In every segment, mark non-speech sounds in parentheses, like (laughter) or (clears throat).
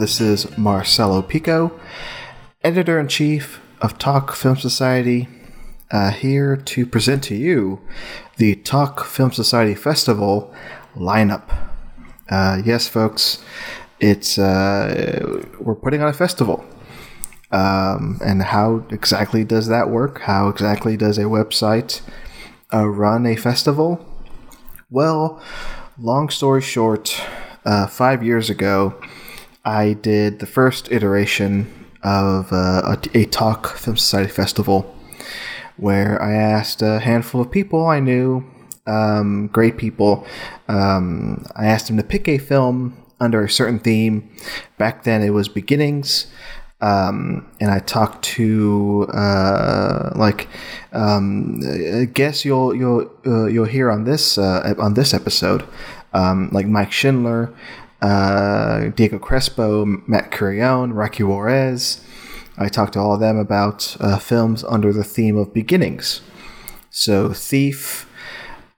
This is Marcelo Pico, editor in chief of Talk Film Society, uh, here to present to you the Talk Film Society Festival lineup. Uh, yes, folks, it's uh, we're putting on a festival. Um, and how exactly does that work? How exactly does a website uh, run a festival? Well, long story short, uh, five years ago, I did the first iteration of uh, a, a Talk Film Society festival where I asked a handful of people I knew, um, great people, um, I asked them to pick a film under a certain theme. Back then it was beginnings. Um, and I talked to uh, like um, I guess you'll you'll uh, you'll hear on this uh, on this episode um, like Mike Schindler, uh, Diego Crespo, Matt Curione, Rocky Juarez. I talked to all of them about uh, films under the theme of beginnings. So Thief.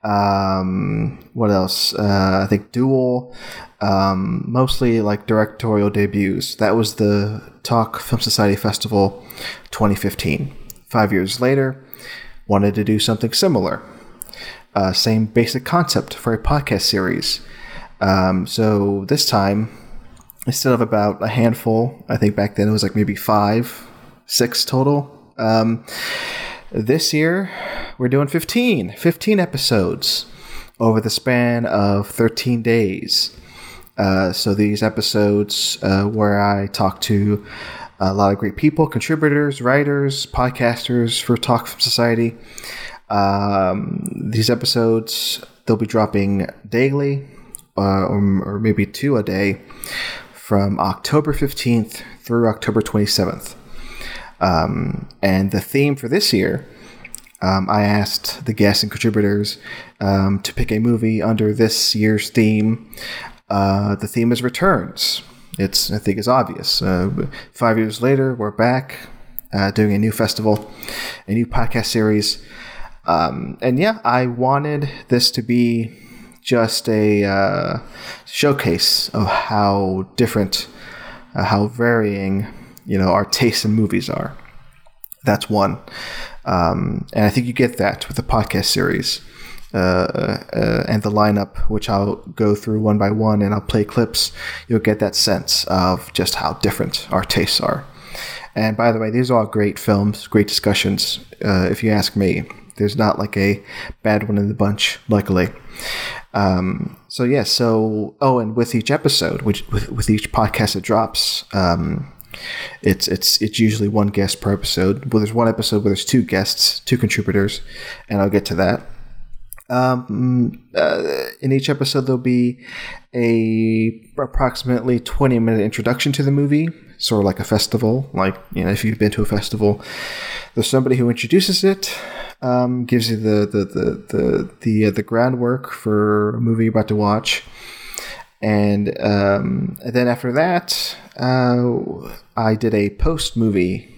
Um, what else? Uh, I think Duel. Um, mostly like directorial debuts. That was the Talk Film Society Festival 2015. Five years later, wanted to do something similar. Uh, same basic concept for a podcast series. Um, so this time, instead of about a handful, I think back then it was like maybe five, six total. Um, this year, we're doing 15, 15 episodes over the span of 13 days. Uh, so these episodes uh, where I talk to a lot of great people, contributors, writers, podcasters for Talk Film Society. Um, these episodes they'll be dropping daily, uh, or, or maybe two a day, from October fifteenth through October twenty seventh. Um, and the theme for this year, um, I asked the guests and contributors um, to pick a movie under this year's theme. Uh, the theme is returns. It's I think is obvious. Uh, five years later, we're back uh, doing a new festival, a new podcast series, um, and yeah, I wanted this to be just a uh, showcase of how different, uh, how varying, you know, our tastes in movies are. That's one, um, and I think you get that with the podcast series. Uh, uh, and the lineup, which I'll go through one by one and I'll play clips, you'll get that sense of just how different our tastes are. And by the way, these are all great films, great discussions, uh, if you ask me. There's not like a bad one in the bunch, luckily. Um, so yeah, so oh, and with each episode, which with, with each podcast that drops, um, it's it's it's usually one guest per episode. Well, there's one episode where there's two guests, two contributors, and I'll get to that. Um, uh, in each episode, there'll be a approximately 20 minute introduction to the movie, sort of like a festival. Like, you know, if you've been to a festival, there's somebody who introduces it, um, gives you the, the, the, the, the, uh, the groundwork for a movie you're about to watch. And, um, and then after that, uh, I did a post movie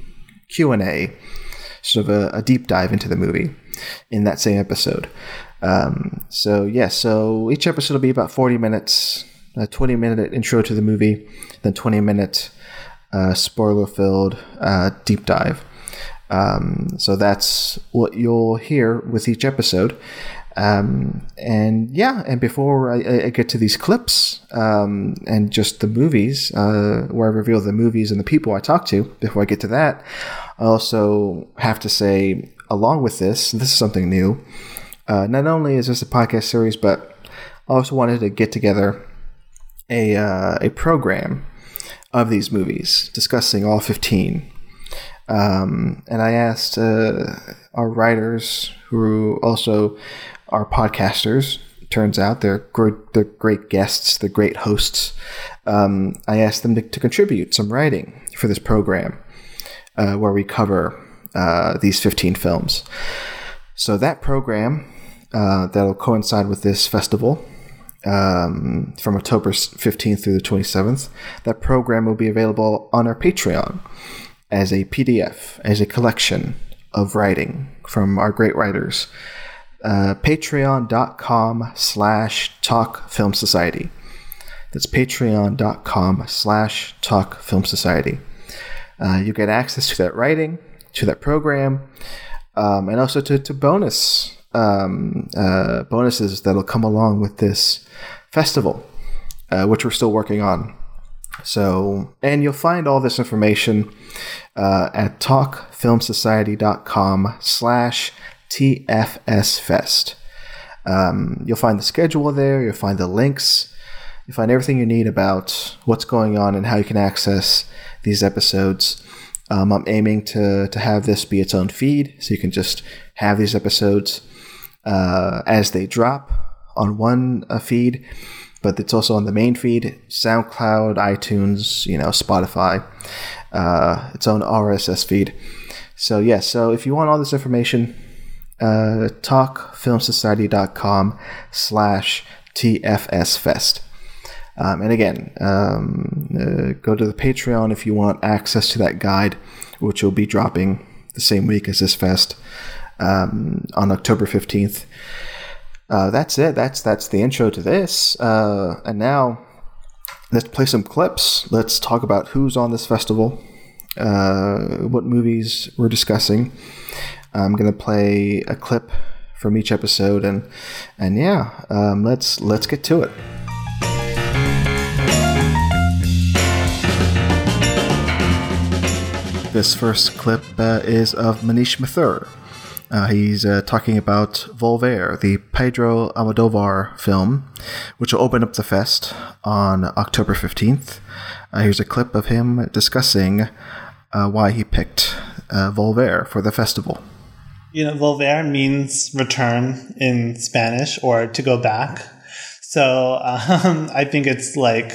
Q&A, sort of a, a deep dive into the movie in that same episode. Um, so yeah, so each episode will be about 40 minutes, a 20 minute intro to the movie, then 20 minute uh, spoiler filled uh, deep dive. Um, so that's what you'll hear with each episode. Um, and yeah, and before I, I get to these clips um, and just the movies, uh, where I reveal the movies and the people I talk to, before I get to that, I also have to say, along with this, this is something new. Uh, not only is this a podcast series, but I also wanted to get together a uh, a program of these movies, discussing all fifteen. Um, and I asked uh, our writers, who also are podcasters. Turns out they're great, they're great guests, they're great hosts. Um, I asked them to, to, contribute some writing for this program, uh, where we cover uh, these fifteen films. So that program uh, that'll coincide with this festival um, from October 15th through the 27th. That program will be available on our Patreon as a PDF, as a collection of writing from our great writers. Uh, Patreon.com slash Talk Film Society. That's patreon.com slash talk film society. Uh, you get access to that writing, to that program, um, and also to, to bonus um, uh, bonuses that'll come along with this festival, uh, which we're still working on. So, and you'll find all this information uh, at talkfilmsociety.com slash tfsfest. Um, you'll find the schedule there. You'll find the links. You find everything you need about what's going on and how you can access these episodes. Um, I'm aiming to, to have this be its own feed, so you can just have these episodes uh, as they drop on one uh, feed, but it's also on the main feed, SoundCloud, iTunes, you know, Spotify, uh, its own RSS feed. So yeah, so if you want all this information, uh, talkfilmsociety.com slash tfsfest. Um, and again, um, uh, go to the Patreon if you want access to that guide, which will be dropping the same week as this fest um, on October 15th. Uh, that's it. That's that's the intro to this. Uh, and now let's play some clips. Let's talk about who's on this festival, uh, what movies we're discussing. I'm gonna play a clip from each episode, and and yeah, um, let's let's get to it. This first clip uh, is of Manish Mathur. Uh, he's uh, talking about Volver, the Pedro Almodovar film, which will open up the fest on October 15th. Uh, here's a clip of him discussing uh, why he picked uh, Volver for the festival. You know, Volver means return in Spanish or to go back. So (laughs) um, I think it's like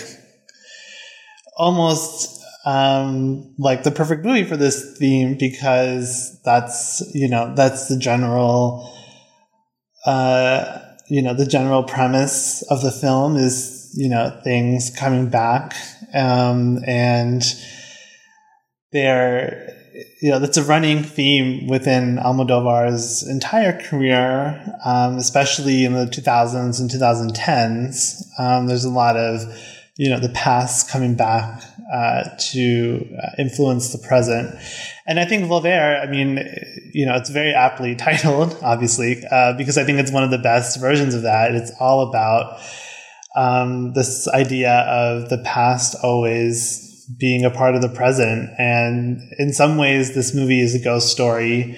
almost um, like the perfect movie for this theme because that's you know that's the general uh, you know the general premise of the film is you know things coming back um, and they're you know that's a running theme within Almodovar's entire career, um, especially in the 2000s and 2010s. Um, there's a lot of you know the past coming back uh, to uh, influence the present. And I think Volver, I mean, you know, it's very aptly (laughs) titled, obviously, uh, because I think it's one of the best versions of that. It's all about um, this idea of the past always being a part of the present. And in some ways, this movie is a ghost story.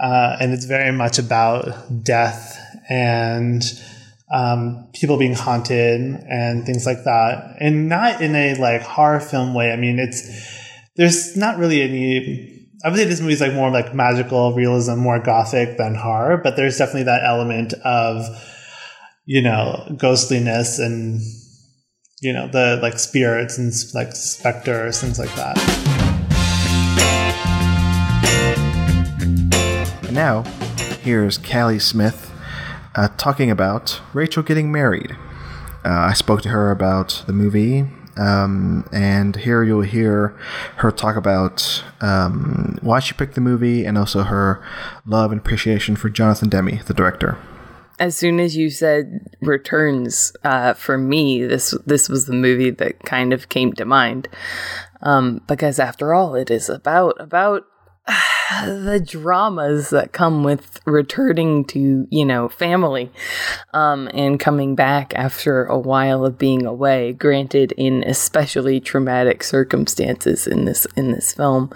Uh, and it's very much about death and um, people being haunted and things like that, and not in a like horror film way. I mean, it's there's not really any. I would say this movie is like more like magical realism, more gothic than horror, but there's definitely that element of you know ghostliness and you know the like spirits and like specters, things like that. And now, here's Callie Smith uh, talking about Rachel getting married. Uh, I spoke to her about the movie, um, and here you'll hear her talk about um, why she picked the movie and also her love and appreciation for Jonathan Demme, the director. As soon as you said returns, uh, for me, this this was the movie that kind of came to mind, um, because after all, it is about about (sighs) the dramas that come with returning to you know family um, and coming back after a while of being away. Granted in especially traumatic circumstances in this in this film.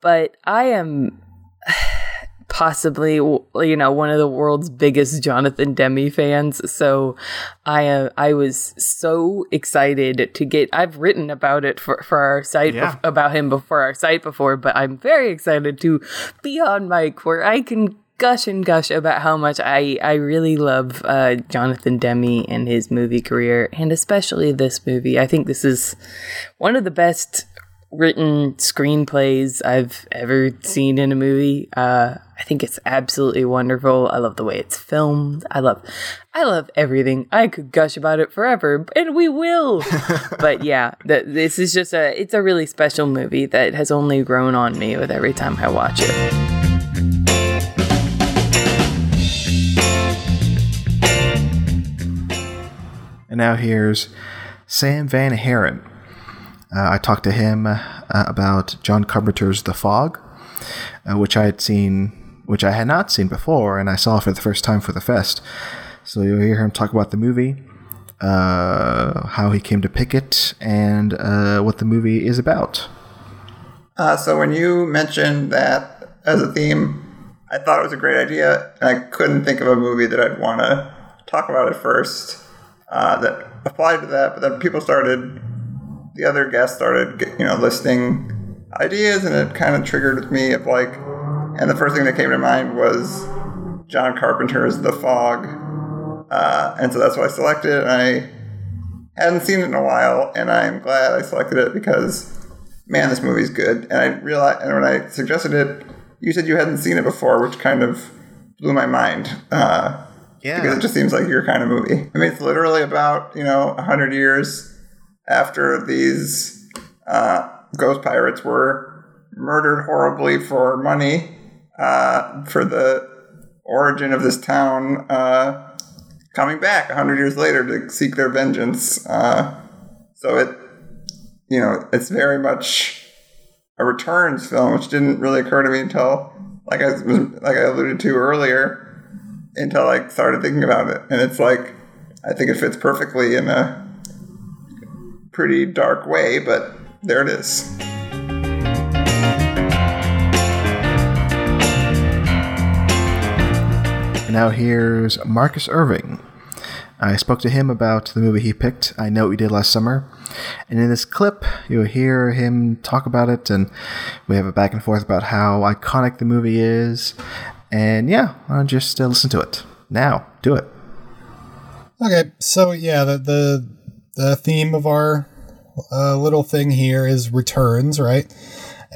But i am (sighs) possibly you know one of the world's biggest Jonathan Demme fans so I uh, I was so excited to get I've written about it for, for our site yeah. bef- about him before our site before but I'm very excited to be on mic where I can gush and gush about how much I, I really love uh, Jonathan Demme and his movie career, and especially this movie. I think this is one of the best written screenplays I've ever seen in a movie. Uh, I think it's absolutely wonderful. I love the way it's filmed. I love, I love everything. I could gush about it forever, and we will. (laughs) but yeah, th- this is just a, it's a really special movie that has only grown on me with every time I watch it. And now here's Sam Van Haren. Uh, I talked to him uh, about John Carpenter's The Fog, uh, which I had seen, which I had not seen before, and I saw for the first time for the fest. So you'll hear him talk about the movie, uh, how he came to pick it, and uh, what the movie is about. Uh, so when you mentioned that as a theme, I thought it was a great idea, and I couldn't think of a movie that I'd want to talk about at first that applied to that. But then people started, the other guests started, you know, listing ideas, and it kind of triggered with me of like, and the first thing that came to mind was John Carpenter's The Fog, uh, and so that's what I selected. And I hadn't seen it in a while, and I'm glad I selected it because man, this movie's good. And I realized, and when I suggested it, you said you hadn't seen it before, which kind of blew my mind. Uh, Yeah. Because it just seems like your kind of movie. I mean, it's literally about, you know, 100 years after these uh, ghost pirates were murdered horribly for money uh, for the origin of this town uh, coming back 100 years later to seek their vengeance. Uh, so it, you know, it's very much a returns film, which didn't really occur to me until, like I like I alluded to earlier, until I started thinking about it, and it's like I think it fits perfectly in a pretty dark way, but there it is. Now here's Marcus Irving. I spoke to him about the movie he picked, I Know What You Did Last Summer. And in this clip, you'll hear him talk about it, and we have a back and forth about how iconic the movie is. And yeah, I'll just uh, listen to it. Now, do it. Okay, so yeah, the the, the theme of our uh, little thing here is returns, right?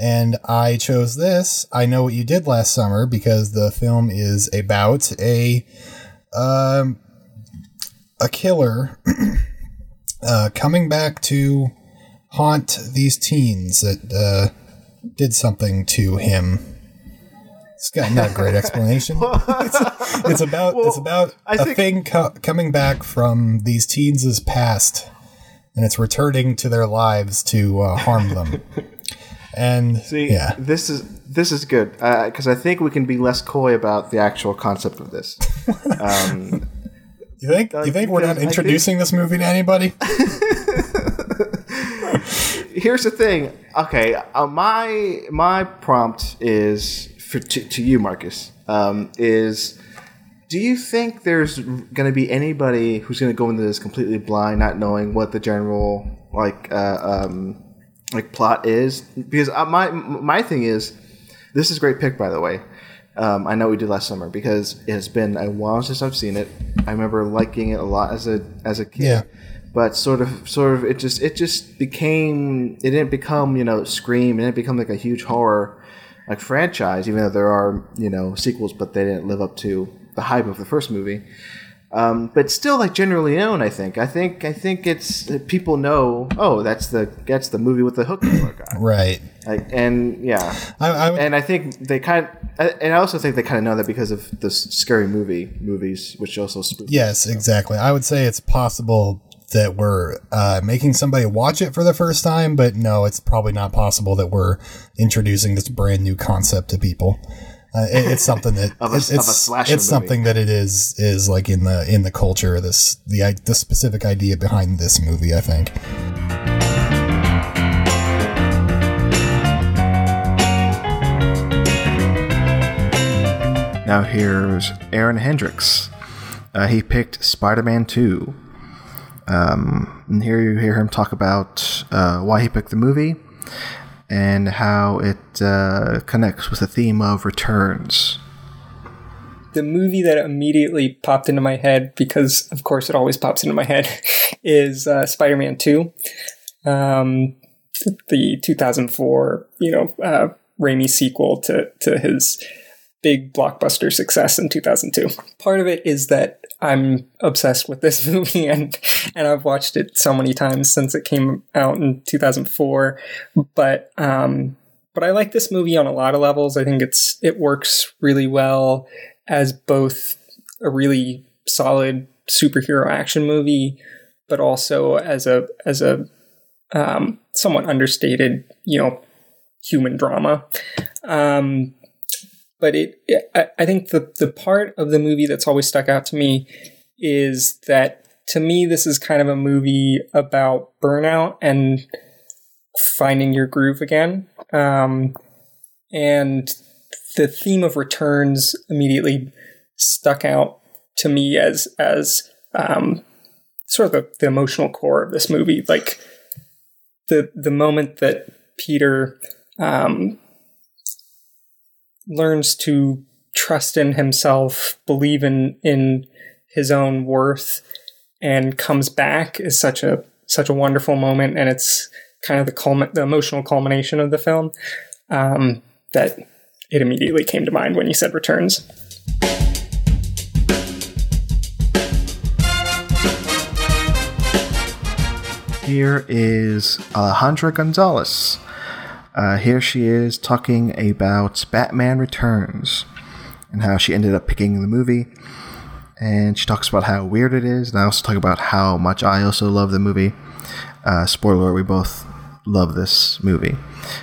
And I chose this. I know what you did last summer because the film is about a um, a killer (clears throat) uh, coming back to haunt these teens that uh, did something to him. It's got not a great explanation. (laughs) it's, it's about it's about I a thing co- coming back from these teens' past, and it's returning to their lives to uh, harm them. (laughs) And See, yeah, this is this is good because I think we can be less coy about the actual concept of this. (laughs) Um, you think you think we're not I think- introducing this movie to anybody? here's the thing. Okay, uh, my my prompt is for to, to you, Marcus. Um, is do you think there's going to be anybody who's going to go into this completely blind, not knowing what the general like uh, um, like plot is? Because uh, my my thing is, this is a great pick, by the way. Um, I know we did last summer because it has been a while since I've seen it. I remember liking it a lot as a as a kid Yeah. but sort of sort of it just it just became it didn't become you know scream it didn't become like a huge horror like franchise even though there are you know sequels but they didn't live up to the hype of the first movie um, but still like generally known i think i think i think it's people know oh that's the that's the movie with the hook guy right. like and yeah I, I would, and i think they kind and i also think they kind of know that because of the scary movie movies which also spook Yes, exactly. I would say it's possible that we're uh, making somebody watch it for the first time, but no, it's probably not possible that we're introducing this brand new concept to people. Uh, it- it's something that (laughs) Of a- it's, of a it's, movie. something that it is is like in the in the culture. This the i- the specific idea behind this movie, I think. Now here's Aaron Hendricks. Uh, he picked Spider-Man 2. Um, and here you hear him talk about uh, why he picked the movie and how it uh, connects with the theme of returns. the movie that immediately popped into my head because of course it always pops into my head (laughs) is uh, spider-man 2 um, the 2004 you know uh, Raimi sequel to, to his big blockbuster success in 2002 part of it is that i'm obsessed with this (laughs) movie and and i've watched it so many times since it came out in 2004 but um but I like this movie on a lot of levels. I think it's it works really well as both a really solid superhero action movie, but also as a as a um, somewhat understated, you know, human drama. Um, but it, I, I think the the part of the movie that's always stuck out to me is that to me this is kind of a movie about burnout and finding your groove again. Um, and the theme of returns immediately stuck out to me as as um, sort of the, the emotional core of this movie. Like the the moment that Peter um, learns to trust in himself, believe in in his own worth, and comes back is such a such a wonderful moment, and it's kind of the culmin- the emotional culmination of the film um, that it immediately came to mind when you said returns. Here is Alejandra Gonzalez. Uh, here she is talking about Batman Returns and how she ended up picking the movie. And she talks about how weird it is. And I also talk about how much I also love the movie. Uh, spoiler, we both love this movie.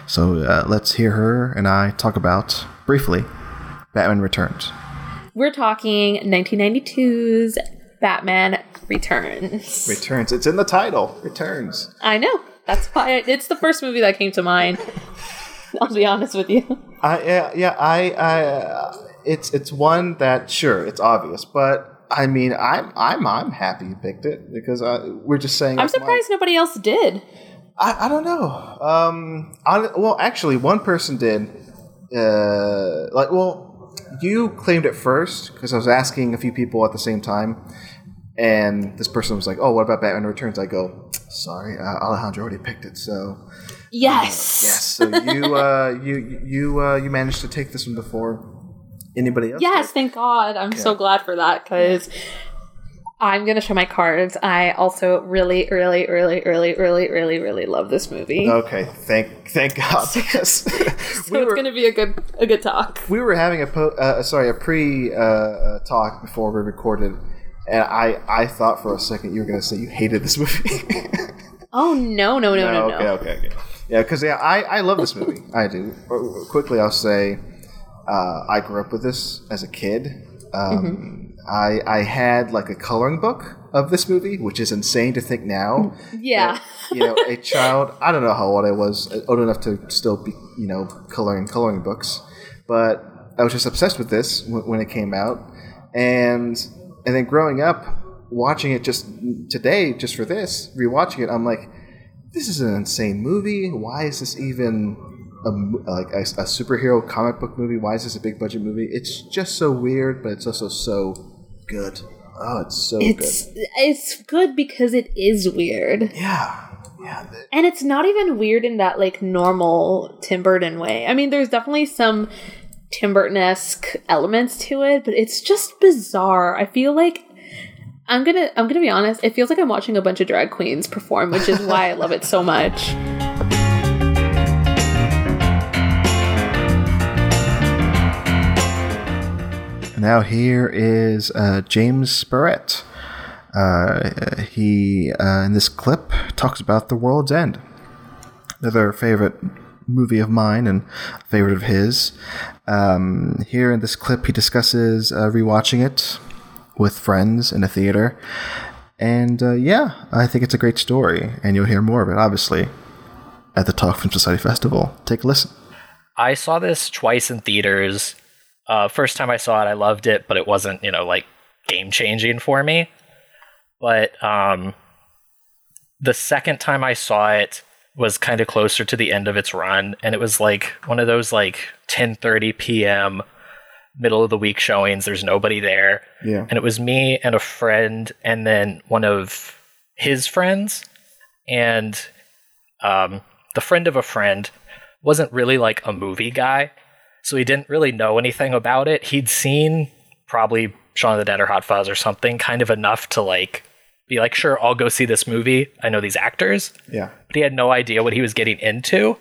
So uh, let's hear her and I talk about, briefly, Batman Returns. We're talking 1992's Batman Returns. Returns. It's in the title. Returns. I know. That's why I, it's the first movie that came to mind. (laughs) I'll be honest with you. I yeah, yeah I I uh, it's it's one that sure it's obvious, but I mean I'm I'm I'm happy you picked it because uh, we're just saying. I'm it's my- surprised nobody else did. I, I don't know. Um, I, well, actually, one person did. Uh, like, well, you claimed it first because I was asking a few people at the same time, and this person was like, "Oh, what about Batman Returns?" I go, "Sorry, uh, Alejandra already picked it." So Yes. yes, so you uh, you you uh, you managed to take this one before anybody else. Yes, thank God. I'm so glad for that because I'm gonna show my cards. I also really, really, really, really, really, really, really love this movie. Okay, thank thank God because (laughs) so (laughs) we it's were gonna be a good a good talk. we were having a po- uh, sorry a pre uh, uh, talk before we recorded, and I I thought for a second you were gonna say you hated this movie. (laughs) Oh no, no, no, no, no. okay, okay, okay. Yeah, because yeah, I I love this movie. I do. Quickly, I'll say uh, I grew up with this as a kid. Um, I I had like a coloring book of this movie, which is insane to think now. (laughs) Yeah. you know, a child. I don't know how old I was, uh, old enough to still be, you know, coloring coloring books, but I was just obsessed with this when it came out, and and then growing up, watching it just today, just for this, rewatching it, I'm like, this is an insane movie. Why is this even a, like a, a superhero comic book movie? Why is this a big budget movie? It's just so weird, but it's also so good. Oh, it's so It's good. it's good because it is weird. Yeah, yeah. And it's not even weird in that like normal Tim Burton way. I mean, there's definitely some Tim Burton esque elements to it, but it's just bizarre. I feel like I'm gonna I'm gonna be honest. It feels like I'm watching a bunch of drag queens perform, which is why I love it so much. Now here is uh, James Barrett. Uh, he uh, in this clip talks about The World's End, another favorite movie of mine and favorite of his. Um, here in this clip, he discusses uh, rewatching it with friends in a theater, and uh, yeah, I think it's a great story, and you'll hear more of it, obviously, at the Talk Film Society Festival. Take a listen. I saw this twice in theaters. Uh, first time I saw it, I loved it, but it wasn't, you know, like game changing for me. But um, the second time I saw it was kind of closer to the end of its run, and it was like one of those like 10:30 p.m. middle of the week showings. There's nobody there, Yeah. and it was me and a friend, and then one of his friends, and um, the friend of a friend wasn't really like a movie guy, so he didn't really know anything about it. He'd seen probably Shaun of the Dead or Hot Fuzz or something, kind of enough to like be like, sure, I'll go see this movie. I know these actors, Yeah. but he had no idea what he was getting into.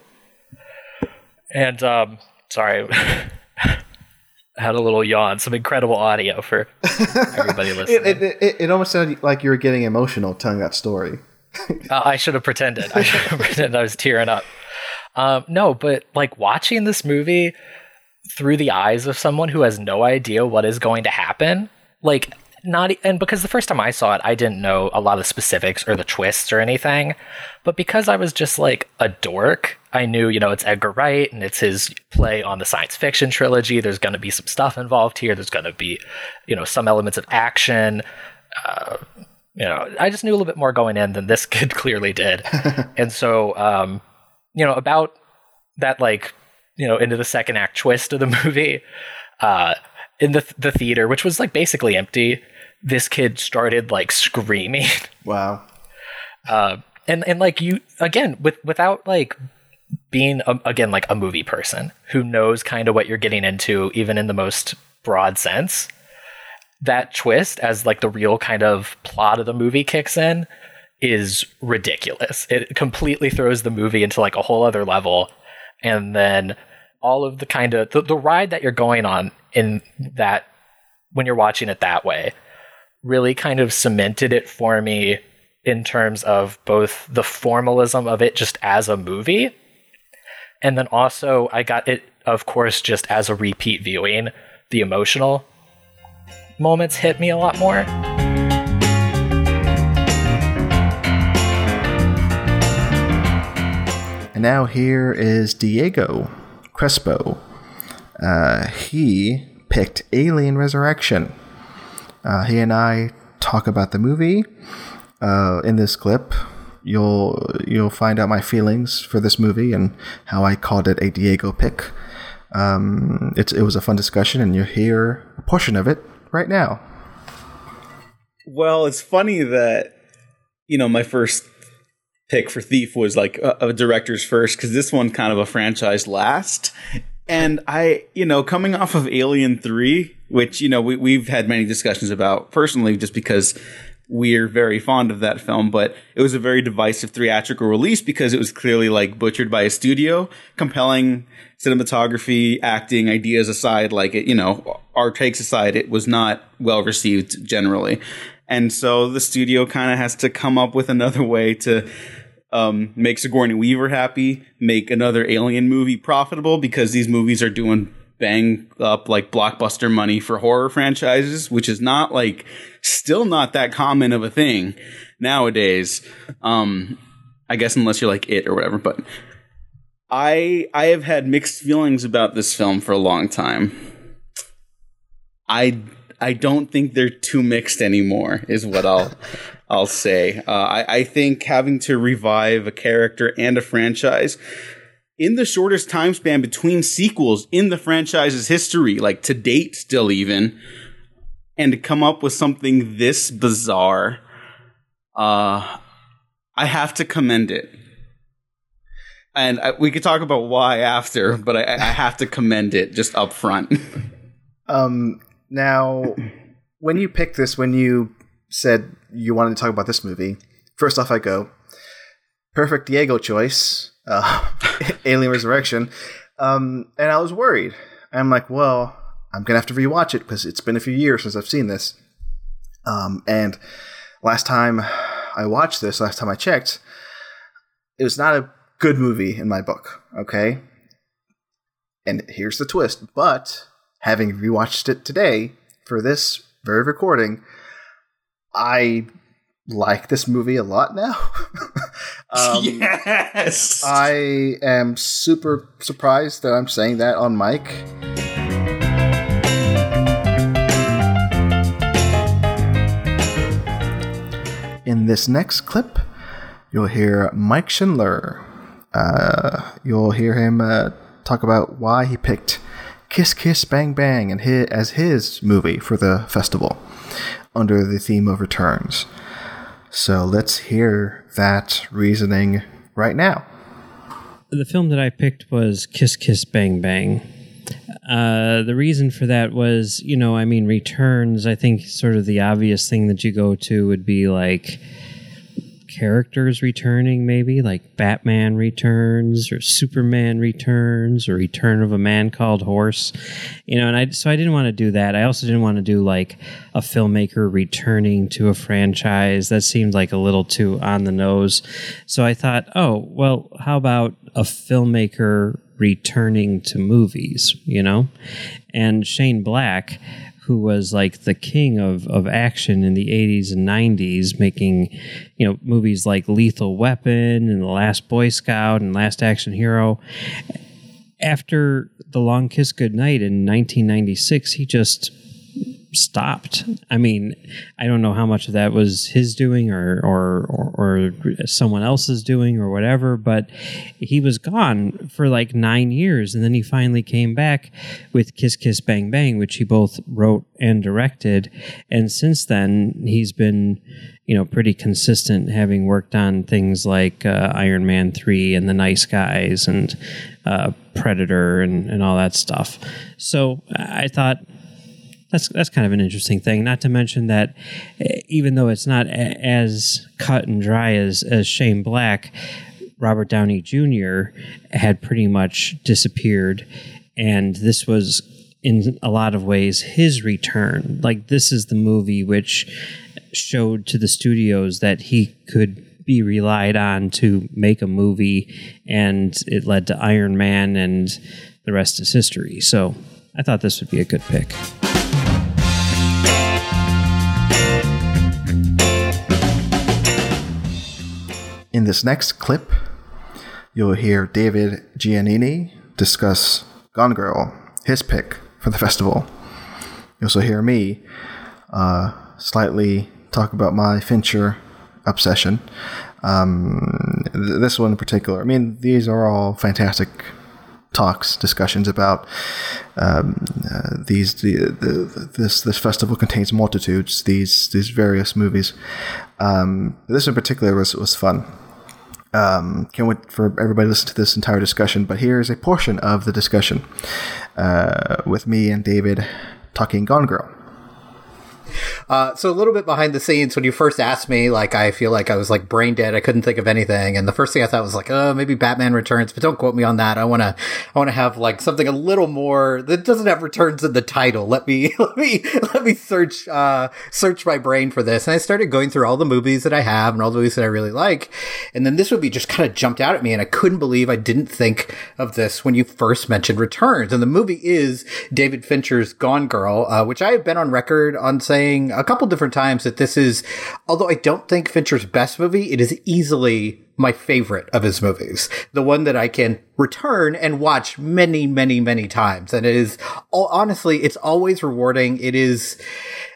And um, sorry, (laughs) I had a little yawn. Some incredible audio for everybody (laughs) listening. It, it, it, it almost sounded like you were getting emotional telling that story. (laughs) Uh, I should have pretended. I should have pretended I was tearing up. Um, no, but like watching this movie through the eyes of someone who has no idea what is going to happen, like not and because the first time I saw it, I didn't know a lot of the specifics or the twists or anything. But because I was just like a dork, I knew, you know, it's Edgar Wright and it's his play on the science fiction trilogy. There's going to be some stuff involved here. There's going to be, you know, some elements of action. Uh, you know, I just knew a little bit more going in than this (laughs) kid clearly did. (laughs) and so, um, you know, about that, like, you know, into the second act twist of the (laughs) movie, uh, in the the theater, which was like basically empty, this kid started like screaming. (laughs) Wow. Uh, and and like you again with without like being a, again like a movie person who knows kind of what you're getting into, even in the most broad sense. That twist, as like the real kind of plot of the movie kicks in, is ridiculous. It completely throws the movie into like a whole other level, and then all of the kind of the, the ride that you're going on in that when you're watching it that way really kind of cemented it for me in terms of both the formalism of it just as a movie and then also I got it of course just as a repeat viewing the emotional moments hit me a lot more And now here is Diego Crespo. Uh, he picked Alien Resurrection. Uh, he and I talk about the movie. Uh, in this clip, you'll you'll find out my feelings for this movie and how I called it a Diego pick. Um, it's it was a fun discussion, and you'll hear a portion of it right now. Well, it's funny that you know my first pick for Thief was like a, a director's first because this one kind of a franchise last. And I, you know, coming off of Alien 3, which, you know, we, we've had many discussions about personally just because we're very fond of that film, but it was a very divisive theatrical release because it was clearly like butchered by a studio. Compelling cinematography, acting, ideas aside, like it, you know, our takes aside, it was not well received generally. And so the studio kind of has to come up with another (laughs) way to um, make Sigourney Weaver happy, make another Alien movie profitable because these movies are doing bang up like blockbuster money for horror franchises, which is not like still not that common of a thing nowadays. Um, I guess unless you're like it or whatever, but I I have had mixed feelings about this film for a long time. I I don't think they're too mixed anymore. Is what I'll I'll say. Uh, I I think having to revive a character and a franchise in the shortest time span between sequels in the franchise's history, like to date, still even, and to come up with something this bizarre, uh, I have to commend it. And I, we could talk about why after, but I, I have to commend it just up front. (laughs) Um, now, when you picked this, when you said you wanted to talk about this movie, first off, I go, perfect Diego choice, uh, (laughs) Alien Resurrection. Um, and I was worried. I'm like, well, I'm to have to rewatch it because it's been a few years since I've seen this. Um, and last time I watched this, last time I checked, it was not a good movie in my book, okay? And here's the twist. But having rewatched it today for this very recording, I like this movie a lot now. (laughs) (laughs) um, yes. I am super surprised that I'm saying that on mic. In this next clip, you'll hear Mike Schindler. Uh, you'll hear him uh, talk about why he picked Kiss Kiss Bang Bang and his, as his movie for the festival under the theme of returns. So let's hear that reasoning right now. The film that I picked was Kiss Kiss Bang Bang. Uh, the reason for that was, you know, I mean, returns. I think sort of the obvious thing that you go to would be like characters returning, maybe like Batman returns or Superman returns or Return of a Man Called Horse, you know. And I so I didn't want to do that. I also didn't want to do like a filmmaker returning to a franchise. That seemed like a little too on the nose. So I thought, oh well, how about a filmmaker returning to movies, you know? And Shane Black, who was like the king of, of action in the 80s and 90s, making, you know, movies like Lethal Weapon and The Last Boy Scout and Last Action Hero. After The Long Kiss Goodnight in 1996, he just stopped. I mean, I don't know how much of that was his doing or or or, or someone else's doing or whatever, but he was gone for like nine years, and then he finally came back with Kiss Kiss Bang Bang, which he both wrote and directed, and since then he's been. You know, pretty consistent, having worked on things like uh, Iron Man three and The Nice Guys and uh, Predator and, and all that stuff. So I thought that's that's kind of an interesting thing. Not to mention that eh, even though it's not a- as cut and dry as as Shane Black, Robert Downey Jr. had pretty much disappeared, and this was in a lot of ways his return. Like this is the movie which showed to the studios that he could be relied on to make a movie, and it led to Iron Man, and the rest is history. So I thought this would be a good pick. This next clip, you'll hear David Giannini discuss Gone Girl, his pick for the festival. You'll also hear me uh, slightly talk about my Fincher obsession. Um, th- this one in particular. I mean, these are all fantastic talks, discussions about um, uh, these. The, the, this this festival contains multitudes. These these various movies. Um, this in particular was was fun. Um, can't wait for everybody to listen to this entire discussion. But here's a portion of the discussion uh, with me and David talking Gone Girl. Uh, so a little bit behind the scenes, when you first asked me, like I feel like I was like brain dead. I couldn't think of anything, and the first thing I thought was like, oh, maybe Batman Returns, but don't quote me on that. I want to, I want to have like something a little more that doesn't have returns in the title. Let me, (laughs) let me, let me search, uh, search my brain for this, and I started going through all the movies that I have and all the movies that I really like, and then this movie just kind of jumped out at me, and I couldn't believe I didn't think of this when you first mentioned Returns, and the movie is David Fincher's Gone Girl, uh, which I have been on record on saying a couple different times that this is, although I don't think Fincher's best movie, it is easily my favorite of his movies. The one that I can return and watch many, many, many times. And it is, honestly, it's always rewarding. It is,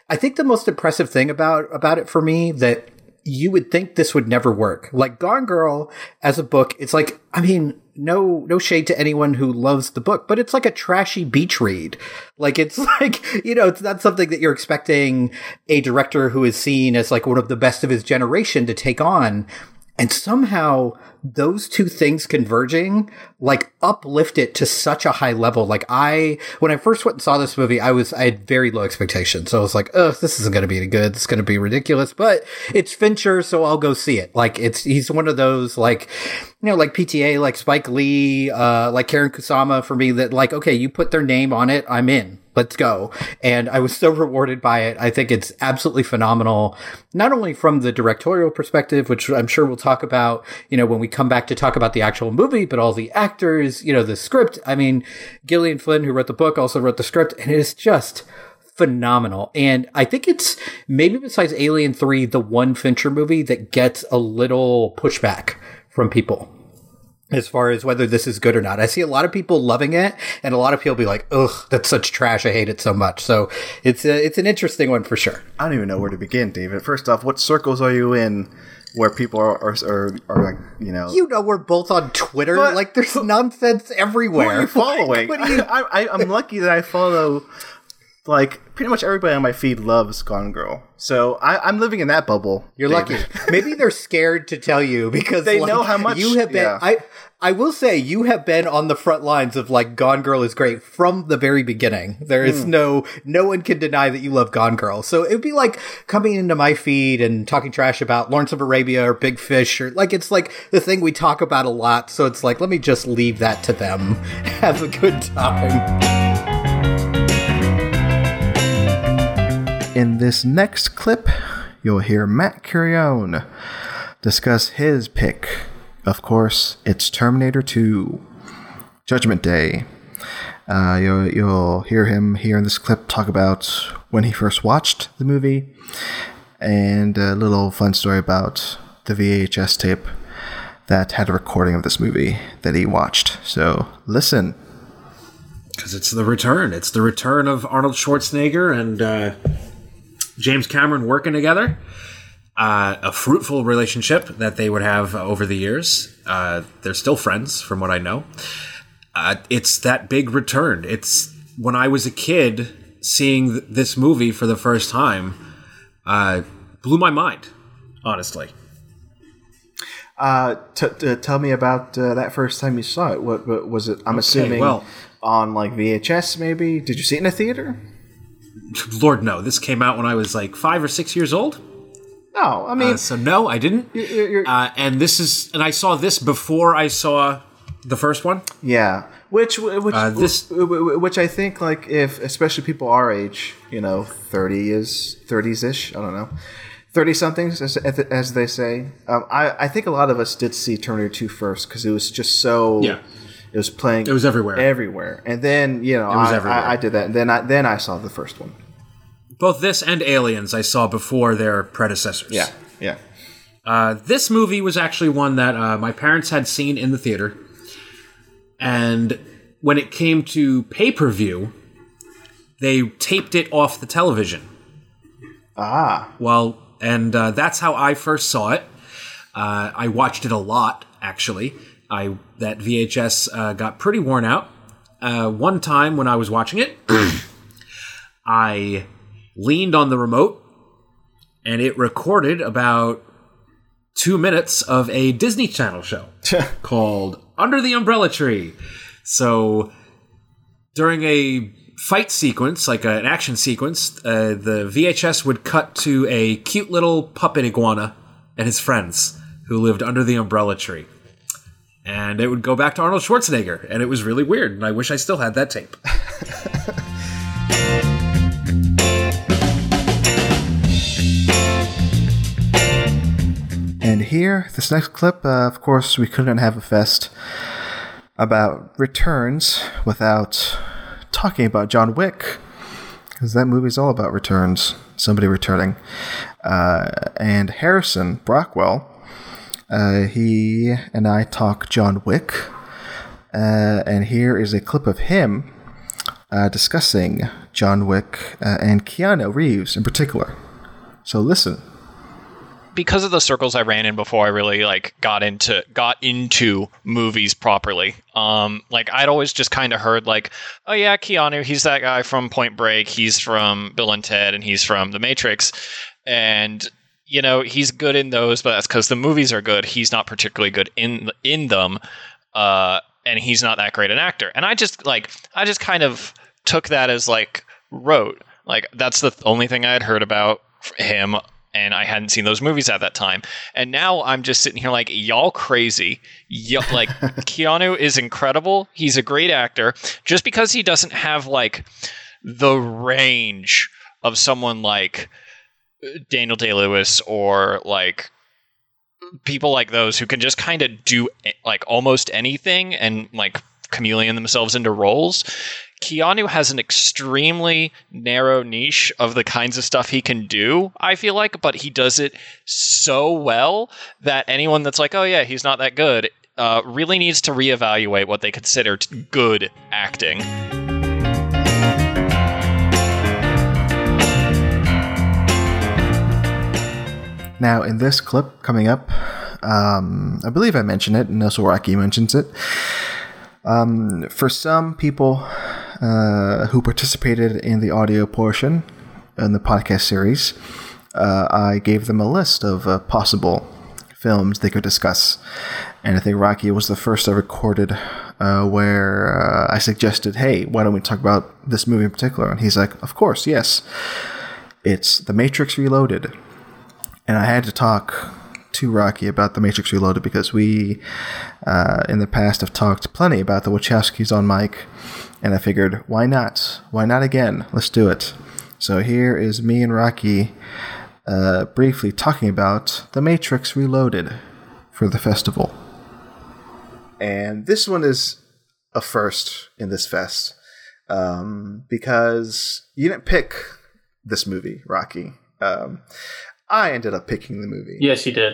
I think the most impressive thing about, about it for me that you would think this would never work. Like Gone Girl as a book, it's like, I mean, no, no shade to anyone who loves the book, but it's like a trashy beach read. Like it's (laughs) like, you know, it's not something that you're expecting a director who is seen as like one of the best of his generation to take on. And somehow those two things converging, like uplift it to such a high level. Like I, when I first went and saw this movie, I was, I had very low expectations. So I was like, oh, this isn't going to be any good. It's going to be ridiculous, but it's Fincher. So I'll go see it. Like it's, he's one of those like, you know, like PTA, like Spike Lee, uh, like Karyn Kusama for me that like, okay, you put their name on it. I'm in let's go. And I was so rewarded by it. I think it's absolutely phenomenal, not only from the directorial perspective, which I'm sure we'll talk about, you know, when we come back to talk about the actual movie, but all the actors, you know, the script. I mean, Gillian Flynn, who wrote the book, also wrote the script, and it is just phenomenal. And I think it's maybe besides Alien 3, the one Fincher movie that gets a little pushback from people as far as whether this is good or not. I see a lot of people loving it, and a lot of people be like, "Ugh, that's such trash. I hate it so much." So it's a, it's an interesting one for sure. I don't even know where to begin, David. First off, what circles are you in where people are are, are, are like, you know? You know, we're both on Twitter. But- like, there's nonsense everywhere. Who are you following? Like, what do you- (laughs) I, I, I'm lucky that I follow like pretty much everybody on my feed loves Gone Girl, so I, I'm living in that bubble. You're Dave. lucky. Maybe they're scared to tell you because They like, know how much- you have been. yeah. I I will say you have been on the front lines of like Gone Girl is great from the very beginning. There is hmm. no no one can deny that you love Gone Girl. So it would be like coming into my feed and talking trash about Lawrence of Arabia or Big Fish or like it's like the thing we talk about a lot. So it's like let me just leave that to them. (laughs) Have a good time. In this next clip, you'll hear Matt Curione discuss his pick. Of course, it's Terminator 2 Judgment Day. Uh, you'll, you'll hear him here in this clip talk about when he first watched the movie and a little fun story about the VHS tape that had a recording of this movie that he watched. So listen. because it's the return. It's the return of Arnold Schwarzenegger and uh, James Cameron working together. Uh, a fruitful relationship that they would have over the years. Uh, they're still friends, from what I know. Uh, it's that big return. It's when I was a kid seeing th- this movie for the first time. Uh, blew my mind, honestly. Uh, t- t- tell me about uh, that first time you saw it. What, what was it? I'm assuming well- on like VHS, maybe. Did you see it in a theater? Lord, no. This came out when I was like five or six years old. No, I mean, Uh, so no, I didn't. you're- you're- Uh, and this is, and I saw this before I saw the first one. yeah. Which which Uh, this- which I think like if especially people our age, you know, thirty is thirties ish. I don't know. Thirty somethings, as, as they say. Um, I I think a lot of us did see Terminator 2 first because it was just so. Yeah. It was playing. It was everywhere. Everywhere, and then you know was I, everywhere. I, I did that. And then I then I saw the first one. Both this and Aliens I saw before their predecessors. yeah. Yeah. Uh, this movie was actually one that uh, my parents had seen in the theater, and when it came to pay per view, they taped it off the television. Ah, Well, and uh, that's how I first saw it. Uh, I watched it a lot, actually. I that VHS uh, got pretty worn out. Uh, one time when I was watching it, (clears throat) I leaned on the remote, and it recorded about two minutes of a Disney Channel show (laughs) (laughs) called Under the Umbrella Tree. So during a fight sequence, like an action sequence, uh, the VHS would cut to a cute little puppet iguana and his friends who lived under the umbrella tree. And it would go back to Arnold Schwarzenegger, and it was really weird, and I wish I still had that tape. (laughs) And here, this next clip, uh, of course, we couldn't have a fest about returns without talking about John Wick, because that movie's all about returns, somebody returning. Uh, and Harrison Brockwell, uh, he and I talk John Wick, uh, and here is a clip of him uh, discussing John Wick uh, and Keanu Reeves in particular. So listen. because of the circles I ran in before I really like got into got into movies properly. Um, like I'd always just kind of heard like, oh yeah, Keanu, he's that guy from Point Break, he's from Bill and Ted, and he's from The Matrix, and you know he's good in those, but that's because the movies are good. He's not particularly good in in them, uh, and he's not that great an actor. And I just like I just kind of took that as like rote. Like that's the only thing I had heard about him and I hadn't seen those movies at that time. And now I'm just sitting here like, y'all crazy. Like, (laughs) Keanu is incredible. He's a great actor. Just because he doesn't have like the range of someone like Daniel Day Lewis or like people like those who can just kind of do like almost anything and like chameleon themselves into roles. Keanu has an extremely narrow niche of the kinds of stuff he can do, I feel like, but he does it so well that anyone that's like, oh yeah, he's not that good, uh, really needs to reevaluate what they consider good acting. Now, in this clip coming up, um, I believe I mentioned it, and Rocky mentions it. Um, for some people, uh, who participated in the audio portion in the podcast series, uh, I gave them a list of uh, possible films they could discuss. And I think Rocky was the first I recorded uh, where uh, I suggested, hey, why don't we talk about this movie in particular? And he's like, of course, yes. It's The Matrix Reloaded. And I had to talk to Rocky about The Matrix Reloaded because we, uh, in the past, have talked plenty about the Wachowskis on mic. And I figured, why not? Why not again? Let's do it. So here is me and Rocky uh, briefly talking about The Matrix Reloaded for the festival. And this one is a first in this fest um, because you didn't pick this movie, Rocky. Um, I ended up picking the movie. Yes, you did.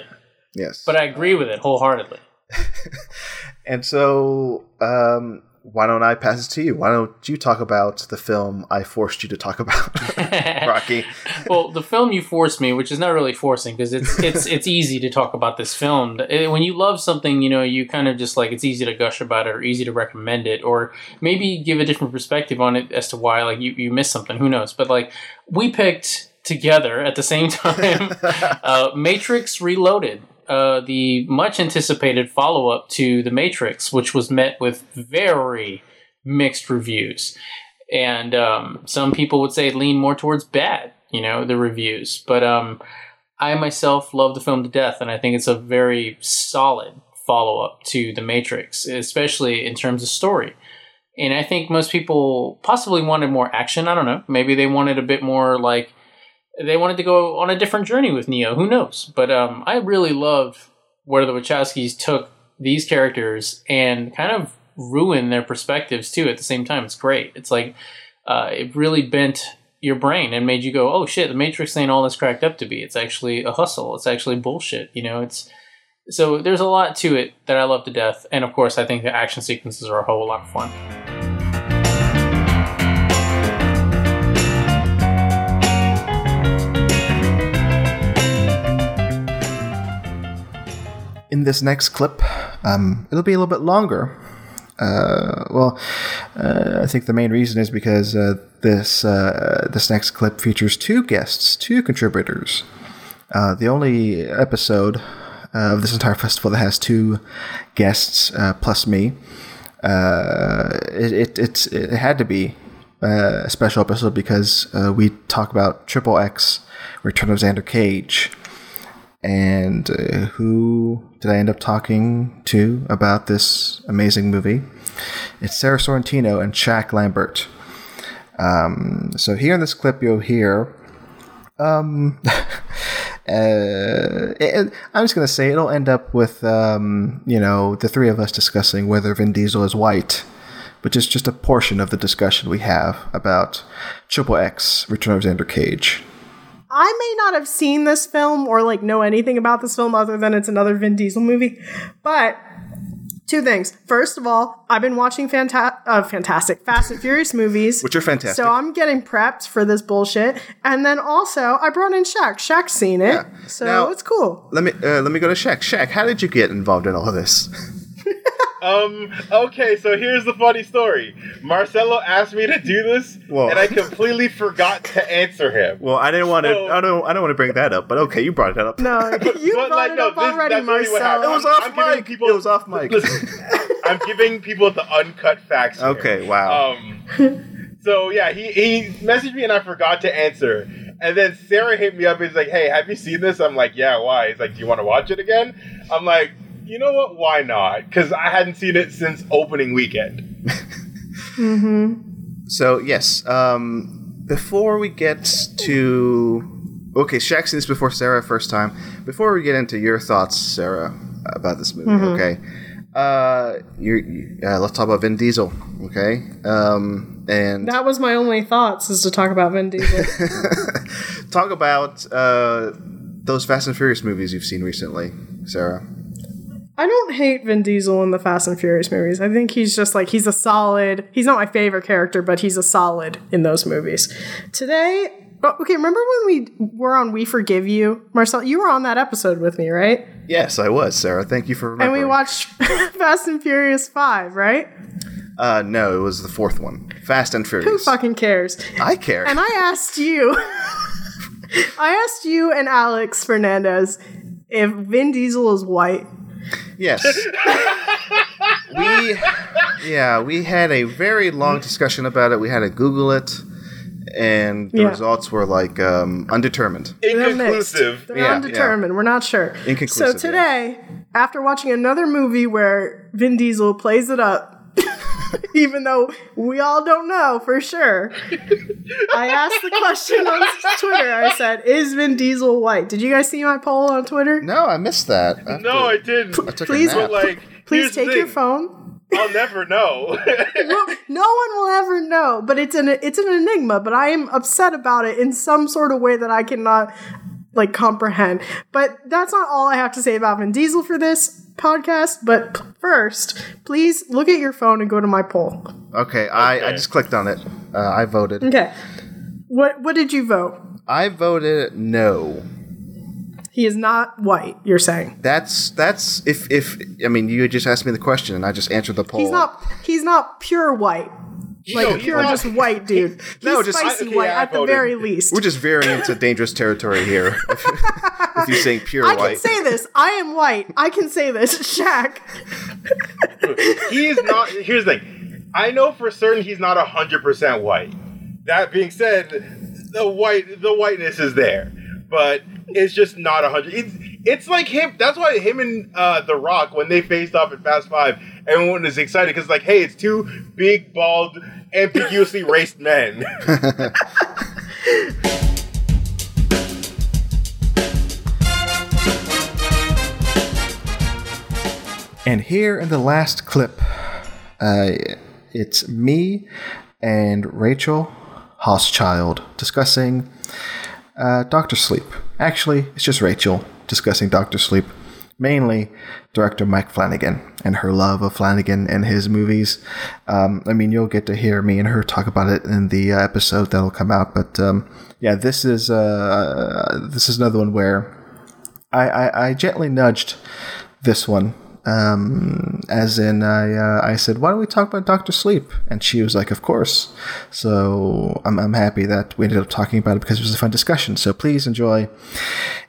Yes. But I agree with it wholeheartedly. (laughs) And so, um, why don't I pass it to you? Why don't you talk about the film I forced you to talk about, (laughs) Rocky? well, the film you forced me, which is not really forcing because it's (laughs) it's it's easy to talk about this film. Eh, When you love something, you know, you kind of just like it's easy to gush about it or easy to recommend it or maybe give a different perspective on it as to why like you you missed something. Who knows? But like we picked together at the same (laughs) time uh, Matrix Reloaded. Uh, the much anticipated follow up to The Matrix, which was met with very mixed reviews. And um, some people would say lean more towards bad, you know, the reviews. But um, I myself love the film to death, and I think it's a very solid follow up to The Matrix, especially in terms of story. And I think most people possibly wanted more action. I don't know. Maybe they wanted a bit more like they wanted to go on a different journey with Neo. Who knows? But um, I really love where the Wachowskis took these characters and kind of ruined their perspectives too. At the same time, it's great. It's like uh, it really bent your brain and made you go, "Oh shit, the Matrix ain't all it's cracked up to be. It's actually a hustle. It's actually bullshit." You know, it's so there's a lot to it that I love to death, and of course, I think the action sequences are a whole lot of fun. In this next clip, um, it'll be a little bit longer. Uh, well, uh, I think the main reason is because uh, this uh, this next clip features two guests, two contributors. Uh, the only episode uh, of this entire festival that has two guests plus me. it, it it's it had to be a special episode because we talk about Triple X, Return of Xander Cage. And uh, who did I end up talking to about this amazing movie? It's Sarah Sorrentino and Shaq Lambert. Um, so here in this clip, you'll hear. Um, (laughs) uh, it, I'm just gonna say it'll end up with um, you know the three of us discussing whether Vin Diesel is white, which is just a portion of the discussion we have about Triple X: Return of Xander Cage. I may not have seen this film or like know anything about this film other than it's another Vin Diesel movie, but two things. First of all, I've been watching fanta- uh, fantastic Fast and Furious movies, which are fantastic. So I'm getting prepped for this bullshit, and then also I brought in Shaq. Shaq's seen it, so Now- it's cool. Let me uh, let me go to Shaq. Shaq, how did you get involved in all of this? Um. Okay, so here's the funny story. Marcelo asked me to do this, Whoa. and I completely forgot to answer him. Well, I didn't want to. So- I don't. I don't want to bring that up. But okay, you brought it up. No, (laughs) you But, brought like, it no, up this- already, that's really what Marcel. happened. It was I'm- off I'm giving mic. People, It was off mic. Listen, I'm giving people the uncut facts. here. Okay, wow. Um. So yeah, he he messaged me and I forgot to answer. And then Sarah hit me up and he's like, "Hey, have you seen this?" I'm like, "Yeah, why?" He's like, "Do you want to watch it again?" I'm like, "You know what? Why not?" Because I hadn't seen it since opening weekend. Mm-hmm. So yes. Um. Before we get to okay, Shaq's seen this before Sarah first time. Before we get into your thoughts, Sarah, about this movie, Mhm. okay. Uh, you, you uh, let's talk about Vin Diesel, okay? Um, and That was my only thoughts is to talk about Vin Diesel. (laughs) talk about uh those Fast and Furious movies you've seen recently, Sarah. I don't hate Vin Diesel in the Fast and Furious movies. I think he's just like he's a solid. He's not my favorite character, but he's a solid in those movies. Today, oh, okay, remember when we were on We Forgive You, Marcel? You were on that episode with me, right? Yes, I was, Sarah. Thank you for And we watched (laughs) Fast and Furious Five, right? Uh, no, it was the fourth one. Fast and Furious. Who fucking cares? I care. And I asked you, (laughs) I asked you and Alex Fernandez if Vin Diesel is white. Yes. we, yeah, we had a very long discussion about it. We had to Google it, and the Yeah. results were like um, undetermined. They're. They're Yeah, undetermined. We're not sure. Inconclusive, So today, after watching another movie where Vin Diesel plays it up, (laughs) even though we all don't know for sure, I asked the question on Twitter. I said, "Is Vin Diesel white?" Did you guys see my poll on Twitter? No, I missed that. No, I didn't. took Please, But like, (laughs) please take your phone. I'll never know. (laughs) Well, no one will ever know, but it's an it's an enigma. But I am upset about it in some sort of way that I cannot like comprehend. But that's not all I have to say about Vin Diesel for this podcast. But p- first, please look at your phone and go to my poll. Okay, I, I just clicked on it. Uh, I voted. Okay, what what did you vote? I voted no. He is not white. You're saying That's that's if if I mean you just asked me the question and I just answered the poll. he's not he's not pure white. Like No, he's pure, just white (laughs) dude. He's No, just- spicy okay, white I at the very least. We're just veering into (laughs) dangerous territory here. (laughs) if, if you're saying pure I white. can say this. I am white. I can say this. Shaq. he is not. Here's the thing. I know for certain he's not hundred percent white. That being said, the white the whiteness is there, but it's just not hundred. It's it's like him. That's why him and uh, The Rock when they faced off at Fast Five, everyone is excited because like, hey, it's two big, bald, ambiguously raced men. (laughs) And here in the last clip, uh, it's me and Rachel Hauschild discussing uh, Doctor Sleep. Actually, it's just Rachel discussing Doctor Sleep. Mainly director Mike Flanagan and her love of Flanagan and his movies. Um, I mean, you'll get to hear me and her talk about it in the uh, episode that'll come out. But um, yeah, this is uh, this is another one where I, I, I gently nudged this one. Um, as in, I uh, I said, "Why don't we talk about Doctor Sleep?" And she was like, "Of course." So I'm I'm happy that we ended up talking about it because it was a fun discussion. So please enjoy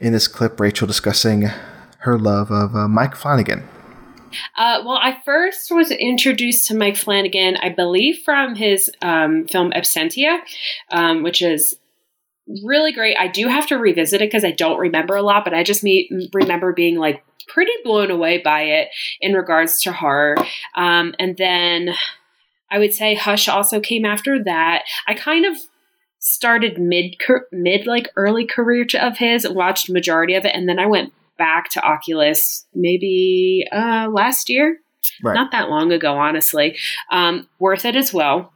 in this clip Rachel discussing her love of uh, Mike Flanagan. Uh, well, I first was introduced to Mike Flanagan, I believe, from his um, film Absentia, um, which is really great. I do have to revisit it because I don't remember a lot, but I just me- remember being like pretty blown away by it in regards to horror. Um, and then I would say Hush also came after that. I kind of started mid mid like early career of his, watched majority of it, and then I went back to Oculus maybe uh, last year, Right. not that long ago, honestly. Um, worth it as well.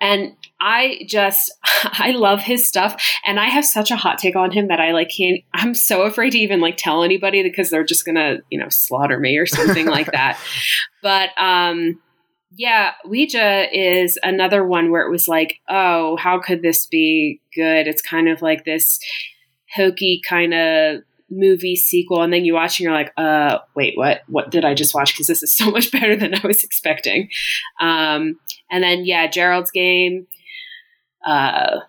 And I just (laughs) I love his stuff and I have such a hot take on him that I like can't I'm so afraid to even like tell anybody because they're just gonna, you know, slaughter me or something like that. (laughs) But um yeah, Ouija is another one where it was like, oh, how could this be good? It's kind of like this hokey kind of movie sequel and then you watch and you're like uh wait what what did i just watch? Because this is so (laughs) much better than i was expecting. Um and then yeah gerald's game uh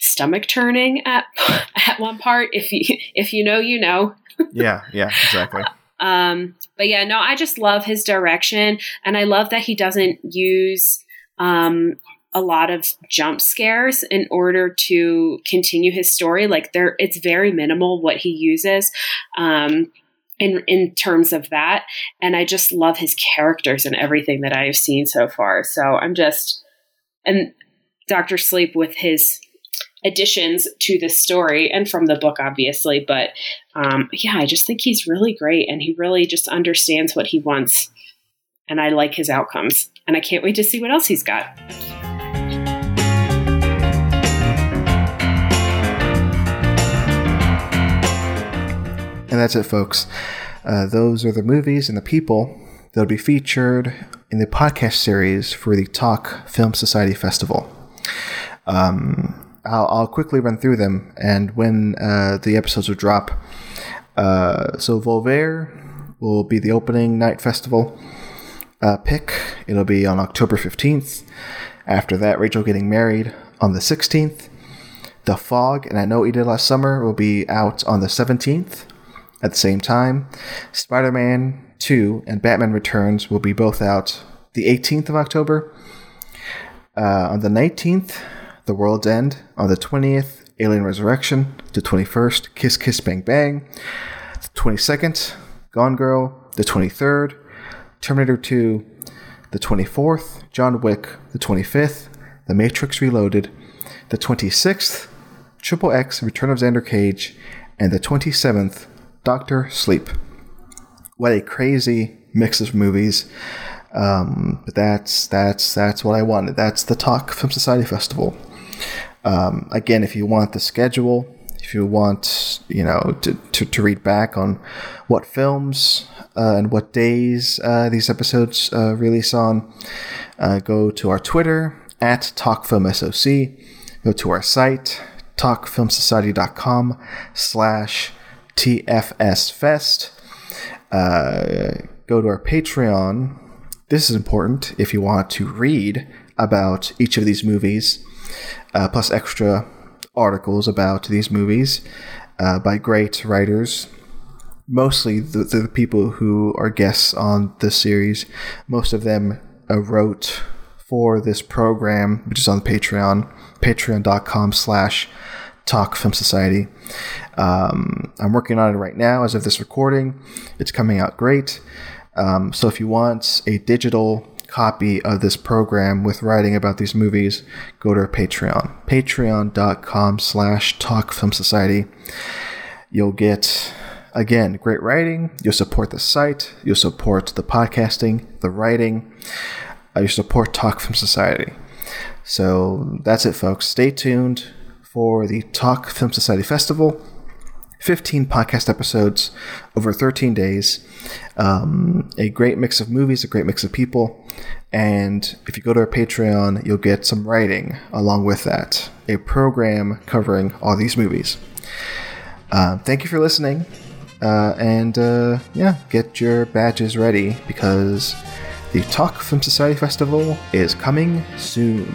stomach turning at (laughs) at one part. If you if you know you know. Yeah, yeah, exactly. (laughs) um, but yeah, no, I just love his direction, and I love that he doesn't use um, a lot of jump scares in order to continue his story. Like there, it's very minimal what he uses. Um, in, in terms of that, and I just love his characters and everything that I have seen so far. So I'm just, and Doctor Sleep with his additions to the story and from the book, obviously. But um, yeah, I just think he's really great and he really just understands what he wants. And I like his outcomes. And I can't wait to see what else he's got. And that's it, folks. Uh, those are the movies and the people that'll be featured in the podcast series for the Talk Film Society Festival. Um, I'll, I'll quickly run through them, and when uh, the episodes will drop. Uh, so, Volver will be the opening night festival. uh, pick, it'll be on October 15th. After that, Rachel getting married on the 16th. The Fog, and I know what you did last summer, will be out on the 17th. At the same time, Spider Man 2 and Batman Returns will be both out the 18th of October. Uh, on the 19th, The World's End. On the 20th, Alien Resurrection. The 21st, Kiss Kiss Bang Bang. The 22nd, Gone Girl. The 23rd, Terminator 2. The 24th, John Wick. The 25th, The Matrix Reloaded. The 26th, Triple X Return of Xander Cage. And the 27th, Doctor Sleep. What a crazy mix of movies. Um, but that's that's that's what I wanted. That's the Talk Film Society Festival. Um, again, if you want the schedule, if you want you know to, to, to read back on what films uh, and what days uh, these episodes uh, release on, uh, go to our Twitter at TalkFilmSOC. Go to our site talkfilmsociety.com slash TFSFest. Uh, go to our Patreon. This is important if you want to read about each of these movies, uh, plus extra articles about these movies uh, by great writers. Mostly the, the people who are guests on this series. Most of them uh, wrote for this program, which is on Patreon, patreon.com slash Talk Film Society. Um, I'm working on it right now as of this recording. It's coming out great. Um, so if you want a digital copy of this program with writing about these movies, go to our Patreon. Patreon.com slash Talk Film Society. You'll get, again, great writing. You'll support the site. You'll support the podcasting, the writing. Uh, you support Talk Film Society. So that's it, folks. Stay tuned for the Talk Film Society Festival. 15 podcast episodes over 13 days. Um, a great mix of movies, a great mix of people. And if you go to our Patreon, you'll get some writing along with that. A program covering all these movies. Uh, thank you for listening. Uh, and uh, yeah, get your badges ready because the Talk Film Society Festival is coming soon.